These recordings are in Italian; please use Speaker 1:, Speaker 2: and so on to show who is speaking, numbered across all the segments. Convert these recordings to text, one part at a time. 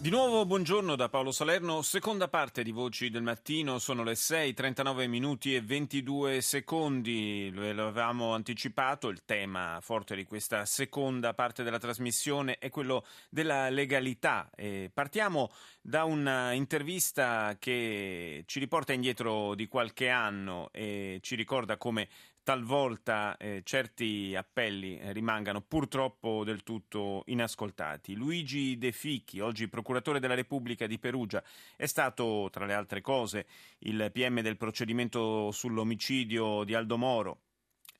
Speaker 1: Di nuovo buongiorno da Paolo Salerno, seconda parte di Voci del Mattino, sono le 6, 39 minuti e 22 secondi, lo avevamo anticipato, il tema forte di questa seconda parte della trasmissione è quello della legalità. E partiamo da un'intervista che ci riporta indietro di qualche anno e ci ricorda come talvolta eh, certi appelli eh, rimangano purtroppo del tutto inascoltati. Luigi De Ficchi, oggi procuratore della Repubblica di Perugia, è stato, tra le altre cose, il PM del procedimento sull'omicidio di Aldo Moro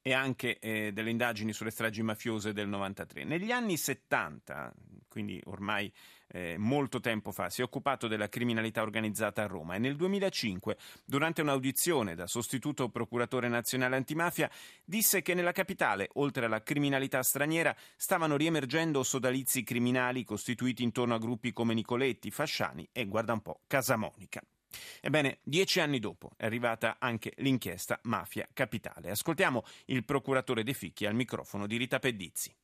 Speaker 1: e anche eh, delle indagini sulle stragi mafiose del 93. Negli anni 70, quindi ormai eh, molto tempo fa, si è occupato della criminalità organizzata a Roma e nel 2005, durante un'audizione da sostituto procuratore nazionale antimafia, disse che nella capitale, oltre alla criminalità straniera, stavano riemergendo sodalizi criminali costituiti intorno a gruppi come Nicoletti, Fasciani e, guarda un po', Casamonica. Ebbene, dieci anni dopo è arrivata anche l'inchiesta Mafia Capitale. Ascoltiamo il procuratore De Ficchi al microfono di Rita Pedizzi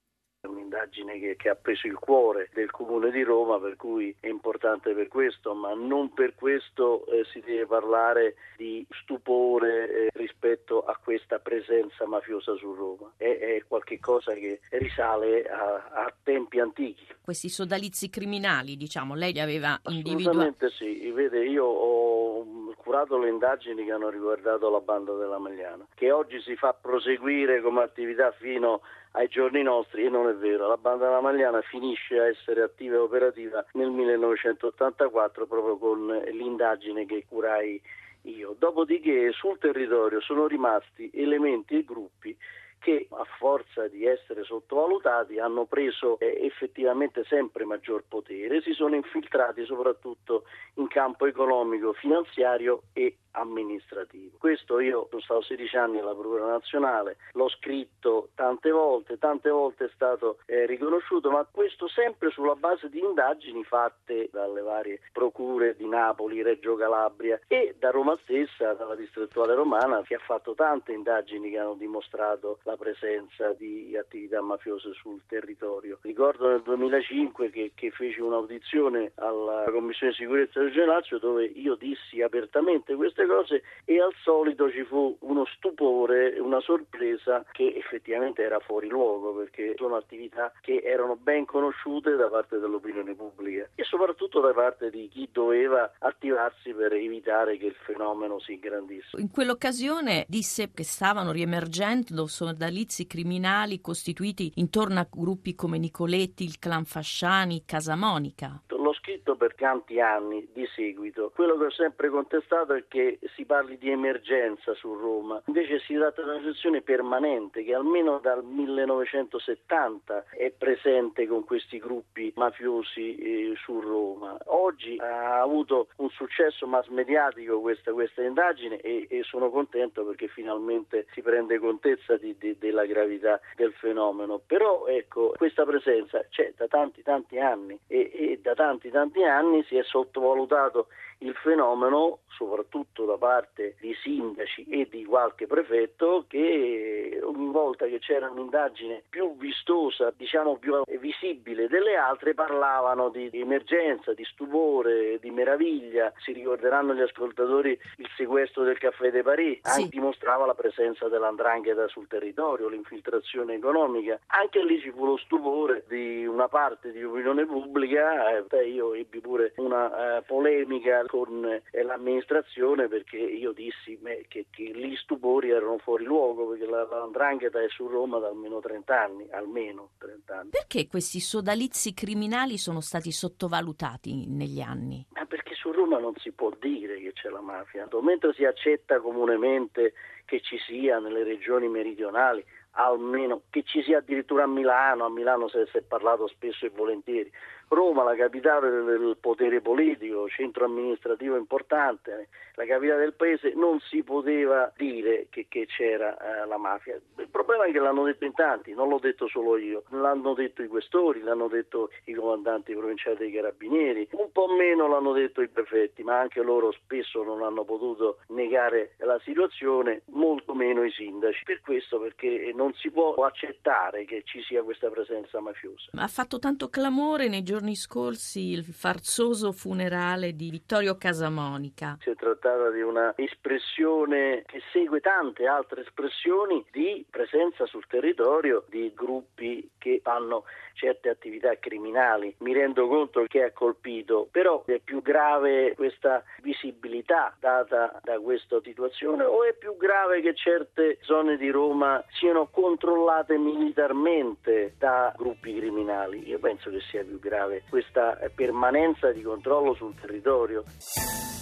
Speaker 2: un'indagine che, che, ha preso il cuore del Comune di Roma, per cui è importante per questo, ma non per questo eh, si deve parlare di stupore eh, rispetto a questa presenza mafiosa su Roma. È, è qualcosa che risale a, a, tempi antichi.
Speaker 3: Questi sodalizi criminali, diciamo, lei li aveva individuati?
Speaker 2: Assolutamente sì, vede, io ho curato le indagini che hanno riguardato la banda della Magliana, che oggi si fa proseguire come attività fino ai giorni nostri e non è vero, la banda della Magliana finisce a essere attiva e operativa nel 1984 proprio con l'indagine che curai io. Dopodiché sul territorio sono rimasti elementi e gruppi che a forza di essere sottovalutati hanno preso eh, effettivamente sempre maggior potere, si sono infiltrati soprattutto in campo economico, finanziario e amministrativo. Questo io sono stato 16 anni alla Procura Nazionale, l'ho scritto tante volte, tante volte è stato eh, riconosciuto, ma questo sempre sulla base di indagini fatte dalle varie procure di Napoli, Reggio Calabria e da Roma stessa, dalla distrettuale romana, che ha fatto tante indagini che hanno dimostrato la presenza di attività mafiose sul territorio. Ricordo nel 2005 che, che feci un'audizione alla Commissione di Sicurezza del Genazio dove io dissi apertamente queste cose e al solito ci fu uno stupore, una sorpresa che effettivamente era fuori luogo perché sono attività che erano ben conosciute da parte dell'opinione pubblica e soprattutto da parte di chi doveva attivarsi per evitare che il fenomeno si ingrandisse.
Speaker 3: In quell'occasione disse che stavano riemergendo sodalizi criminali costituiti intorno a gruppi come Nicoletti, il clan Fasciani, Casamonica
Speaker 2: scritto per tanti anni di seguito. Quello che ho sempre contestato è che si parli di emergenza su Roma, invece si tratta di una situazione permanente che almeno dal 1970 è presente con questi gruppi mafiosi eh, su Roma. Oggi ha avuto un successo mass mediatico questa, questa indagine e, e, sono contento perché finalmente si prende contezza di, di, della gravità del fenomeno. Però ecco, questa presenza c'è da tanti tanti anni e, e da tanti tanti anni si è sottovalutato il fenomeno, soprattutto da parte di sindaci e di qualche prefetto, che ogni volta che c'era un'indagine più vistosa, diciamo più visibile delle altre, parlavano di, emergenza, di stupore, di meraviglia. Si ricorderanno gli ascoltatori il sequestro del caffè de Paris, sì. anche dimostrava la presenza dell'andrangheta sul territorio, l'infiltrazione economica. Anche lì ci fu lo stupore di una parte di opinione pubblica, eh, io ebbi pure una eh, polemica con eh, l'amministrazione perché io dissi che, che gli stupori erano fuori luogo perché la, l'andrangheta è su Roma da almeno 30 anni, almeno 30 anni.
Speaker 3: Perché questi sodalizi criminali sono stati sottovalutati negli anni?
Speaker 2: Ma perché su Roma non si può dire che c'è la mafia, mentre si accetta comunemente che ci sia nelle regioni meridionali, almeno che ci sia addirittura a Milano, a Milano si è parlato spesso e volentieri, Roma, la capitale del potere politico, centro amministrativo importante, la capitale del paese, non si poteva dire che, che c'era eh, la mafia. Il problema è che l'hanno detto in tanti, non l'ho detto solo io, l'hanno detto i questori, l'hanno detto i comandanti provinciali dei carabinieri, un po' meno l'hanno detto i prefetti, ma anche loro spesso non hanno potuto negare la situazione, molto meno i sindaci. Per questo perché non si può accettare che ci sia questa presenza mafiosa.
Speaker 3: Ha fatto tanto clamore nei giorni scorsi il farzoso funerale di Vittorio Casamonica.
Speaker 2: Si è trattata di una espressione che segue tante altre espressioni di presenza sul territorio di gruppi che fanno certe attività criminali. Mi rendo conto che ha colpito, però è più grave questa visibilità data da questa situazione o è più grave che certe zone di Roma siano controllate militarmente da gruppi criminali? Io penso che sia più grave questa permanenza di controllo sul territorio.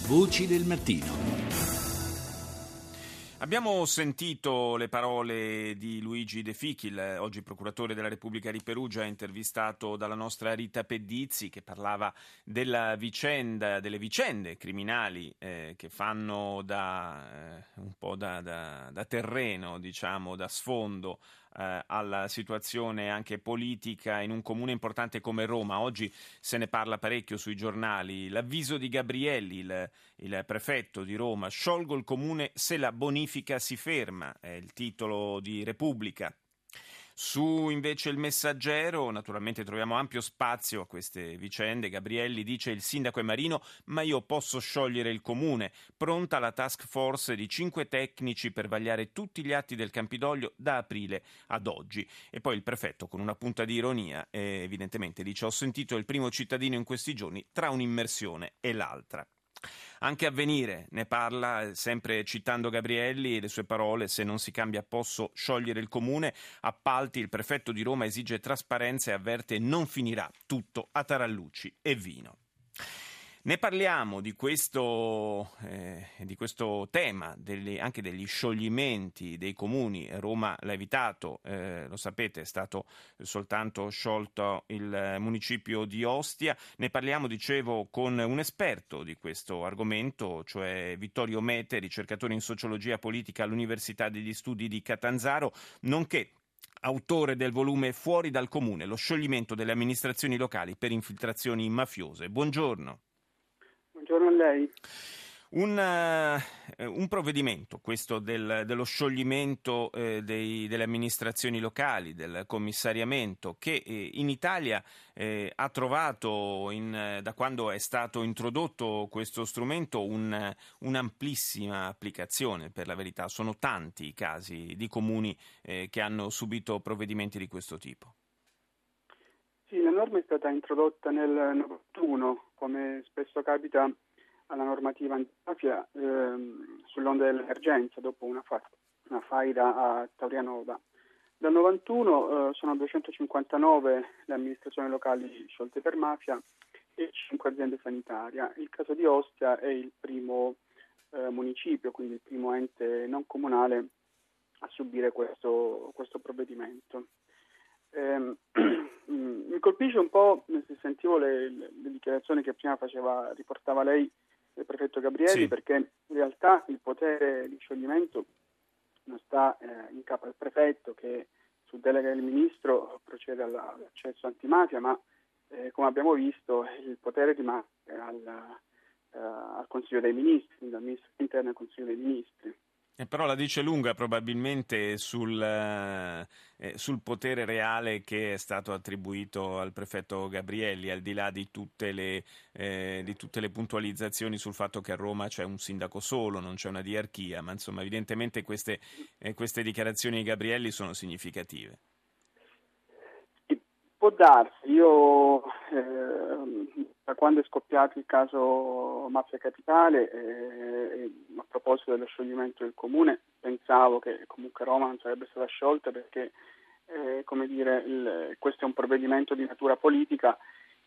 Speaker 4: Voci del mattino.
Speaker 1: Abbiamo sentito le parole di Luigi De Fichil, oggi procuratore della Repubblica di Perugia, intervistato dalla nostra Rita Pedizzi, che parlava della vicenda, delle vicende criminali eh, che fanno da, eh, un po' da, da, da terreno, diciamo, da sfondo eh, alla situazione anche politica in un comune importante come Roma. Oggi se ne parla parecchio sui giornali. L'avviso di Gabrielli, il, il prefetto di Roma, sciolgo il comune se la bonifica si ferma, è il titolo di Repubblica. Su invece il messaggero, naturalmente troviamo ampio spazio a queste vicende. Gabrielli dice il sindaco è Marino, ma io posso sciogliere il comune. Pronta la task force di cinque tecnici per vagliare tutti gli atti del Campidoglio da aprile ad oggi. E poi il prefetto, con una punta di ironia, eh, evidentemente dice ho sentito il primo cittadino in questi giorni tra un'immersione e l'altra. Anche Avvenire ne parla, eh, sempre citando Gabrielli e le sue parole, se non si cambia posso sciogliere il comune, appalti, il prefetto di Roma esige trasparenza e avverte non finirà tutto a tarallucci e vino. Ne parliamo di questo, eh, di questo tema, degli, anche degli scioglimenti dei comuni. Roma l'ha evitato, eh, lo sapete, è stato soltanto sciolto il municipio di Ostia. Ne parliamo, dicevo, con un esperto di questo argomento, cioè Vittorio Mete, ricercatore in sociologia politica all'Università degli Studi di Catanzaro, nonché autore del volume Fuori dal comune, lo scioglimento delle amministrazioni locali per infiltrazioni mafiose. Buongiorno.
Speaker 5: Buongiorno a lei.
Speaker 1: Un, uh, un, provvedimento, questo del, dello scioglimento eh, dei, delle amministrazioni locali, del commissariamento, che eh, in Italia eh, ha trovato, in, da quando è stato introdotto questo strumento, un, un'amplissima applicazione, per la verità. Sono tanti i casi di comuni eh, che hanno subito provvedimenti di questo tipo.
Speaker 5: Sì, la norma è stata introdotta nel 91, come spesso capita alla normativa antimafia, ehm, sull'onda dell'emergenza, dopo una, fa- una faida a Taurianova. Dal 91 eh, sono 259 le amministrazioni locali sciolte per mafia e 5 aziende sanitarie. Il caso di Ostia è il primo eh, municipio, quindi il primo ente non comunale a subire questo, questo provvedimento. Eh, mi colpisce un po', se sentivo le, le, dichiarazioni che prima faceva, riportava lei del prefetto Gabrielli, sì. perché in realtà il potere di scioglimento non sta eh, in capo al prefetto che su delega del ministro procede all'accesso antimafia, ma eh, come abbiamo visto il potere rimane al, eh, al Consiglio dei Ministri, quindi al Ministro interno al Consiglio dei Ministri.
Speaker 1: Eh, però la dice lunga probabilmente sul, eh, sul, potere reale che è stato attribuito al prefetto Gabrielli, al di là di tutte, le, eh, di tutte le puntualizzazioni sul fatto che a Roma c'è un sindaco solo, non c'è una diarchia, ma insomma evidentemente queste, eh, queste dichiarazioni di Gabrielli sono significative.
Speaker 5: Può darsi, io eh, da quando è scoppiato il caso Mafia Capitale, eh, a proposito dello scioglimento del comune, pensavo che comunque Roma non sarebbe stata sciolta perché eh, come dire, il, questo è un provvedimento di natura politica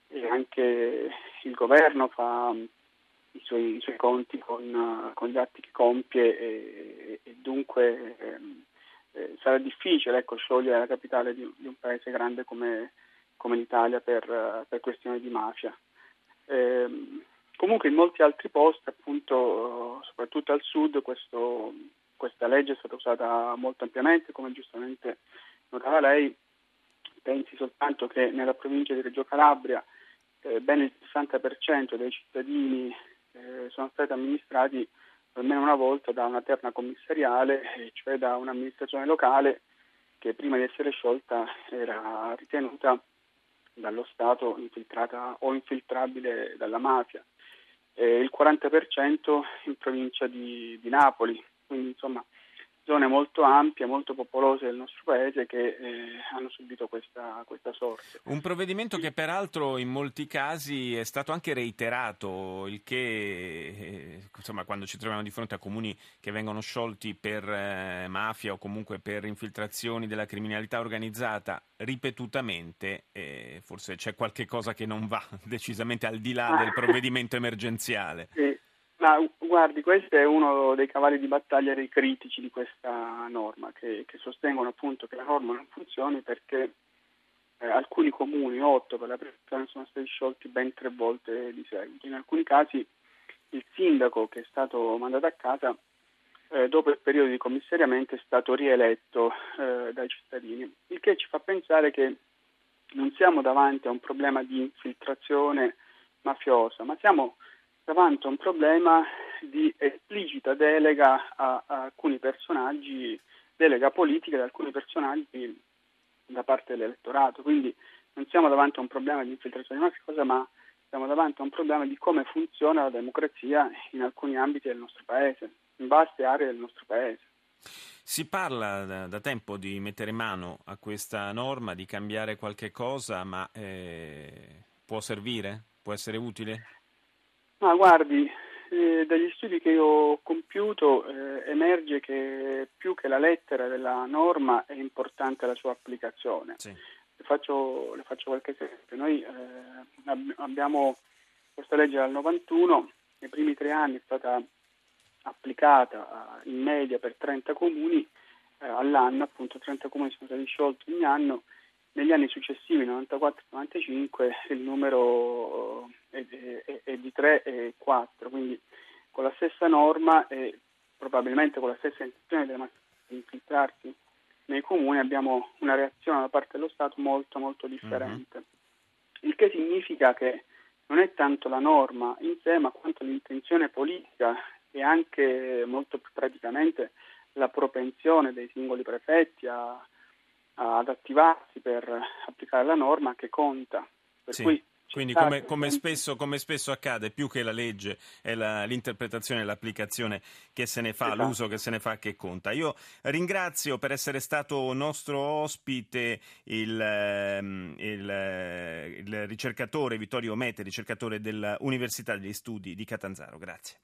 Speaker 5: e anche il governo fa i suoi, i suoi conti con, con, gli atti che compie e, e dunque ehm, eh, sarà difficile ecco, sciogliere la capitale di, di un paese grande come, come l'Italia per, per questioni di mafia. Eh, comunque in molti altri posti, appunto, soprattutto al sud, questo, questa legge è stata usata molto ampiamente, come giustamente notava lei. Pensi soltanto che nella provincia di Reggio Calabria eh, ben il 60% dei cittadini eh, sono stati amministrati almeno una volta da una terna commissariale, cioè da un'amministrazione locale che prima di essere sciolta era ritenuta dallo Stato infiltrata o infiltrabile dalla mafia, e il 40% in provincia di, di Napoli, quindi insomma zone molto ampie, molto popolose del nostro paese che eh, hanno subito questa, questa, sorte.
Speaker 1: Un provvedimento che peraltro in molti casi è stato anche reiterato, il che eh, insomma, quando ci troviamo di fronte a comuni che vengono sciolti per eh, mafia o comunque per infiltrazioni della criminalità organizzata ripetutamente, eh, forse c'è qualche cosa che non va decisamente al di là del provvedimento emergenziale.
Speaker 5: Sì. Ma guardi, questo è uno dei cavalli di battaglia dei critici di questa norma, che, che sostengono appunto che la norma non funzioni perché eh, alcuni comuni, otto per la prima sono stati sciolti ben tre volte di seguito. In alcuni casi il sindaco che è stato mandato a casa eh, dopo il periodo di commissariamento è stato rieletto eh, dai cittadini, il che ci fa pensare che non siamo davanti a un problema di infiltrazione mafiosa, ma siamo davanti a un problema di esplicita delega a, a alcuni personaggi, delega politica di alcuni personaggi da parte dell'elettorato. Quindi non siamo davanti a un problema di infiltrazione mafiosa, ma siamo davanti a un problema di come funziona la democrazia in alcuni ambiti del nostre paese, in vaste aree del nostro paese.
Speaker 1: Si parla da, da, tempo di mettere mano a questa norma, di cambiare qualche cosa, ma eh, può servire? Può essere utile?
Speaker 5: Ma guardi, eh, dagli studi che io ho compiuto eh, emerge che più che la lettera della norma è importante la sua applicazione. Sì. Le, faccio, le, faccio, qualche esempio. Noi eh, abbiamo questa legge dal 91, nei primi tre anni è stata applicata in media per 30 comuni eh, all'anno, appunto 30 comuni sono stati sciolti ogni anno negli anni successivi, 94-95, il numero 3 e 4, quindi con la stessa norma e probabilmente con la stessa intenzione di infiltrarsi nei comuni abbiamo una reazione da parte dello Stato molto molto differente. Uh-huh. Il che significa che non è tanto la norma in sé, ma quanto l'intenzione politica e anche molto più praticamente la propensione dei singoli prefetti a ad attivarsi per applicare la norma che conta. Per
Speaker 1: sì. cui quindi come, come, spesso, come, spesso, accade, più che la legge è la, l'interpretazione e l'applicazione che se ne fa, esatto. l'uso che se ne fa che conta. Io ringrazio per essere stato nostro ospite il, ehm, il, il ricercatore Vittorio Mete, ricercatore dell'Università degli Studi di Catanzaro. Grazie.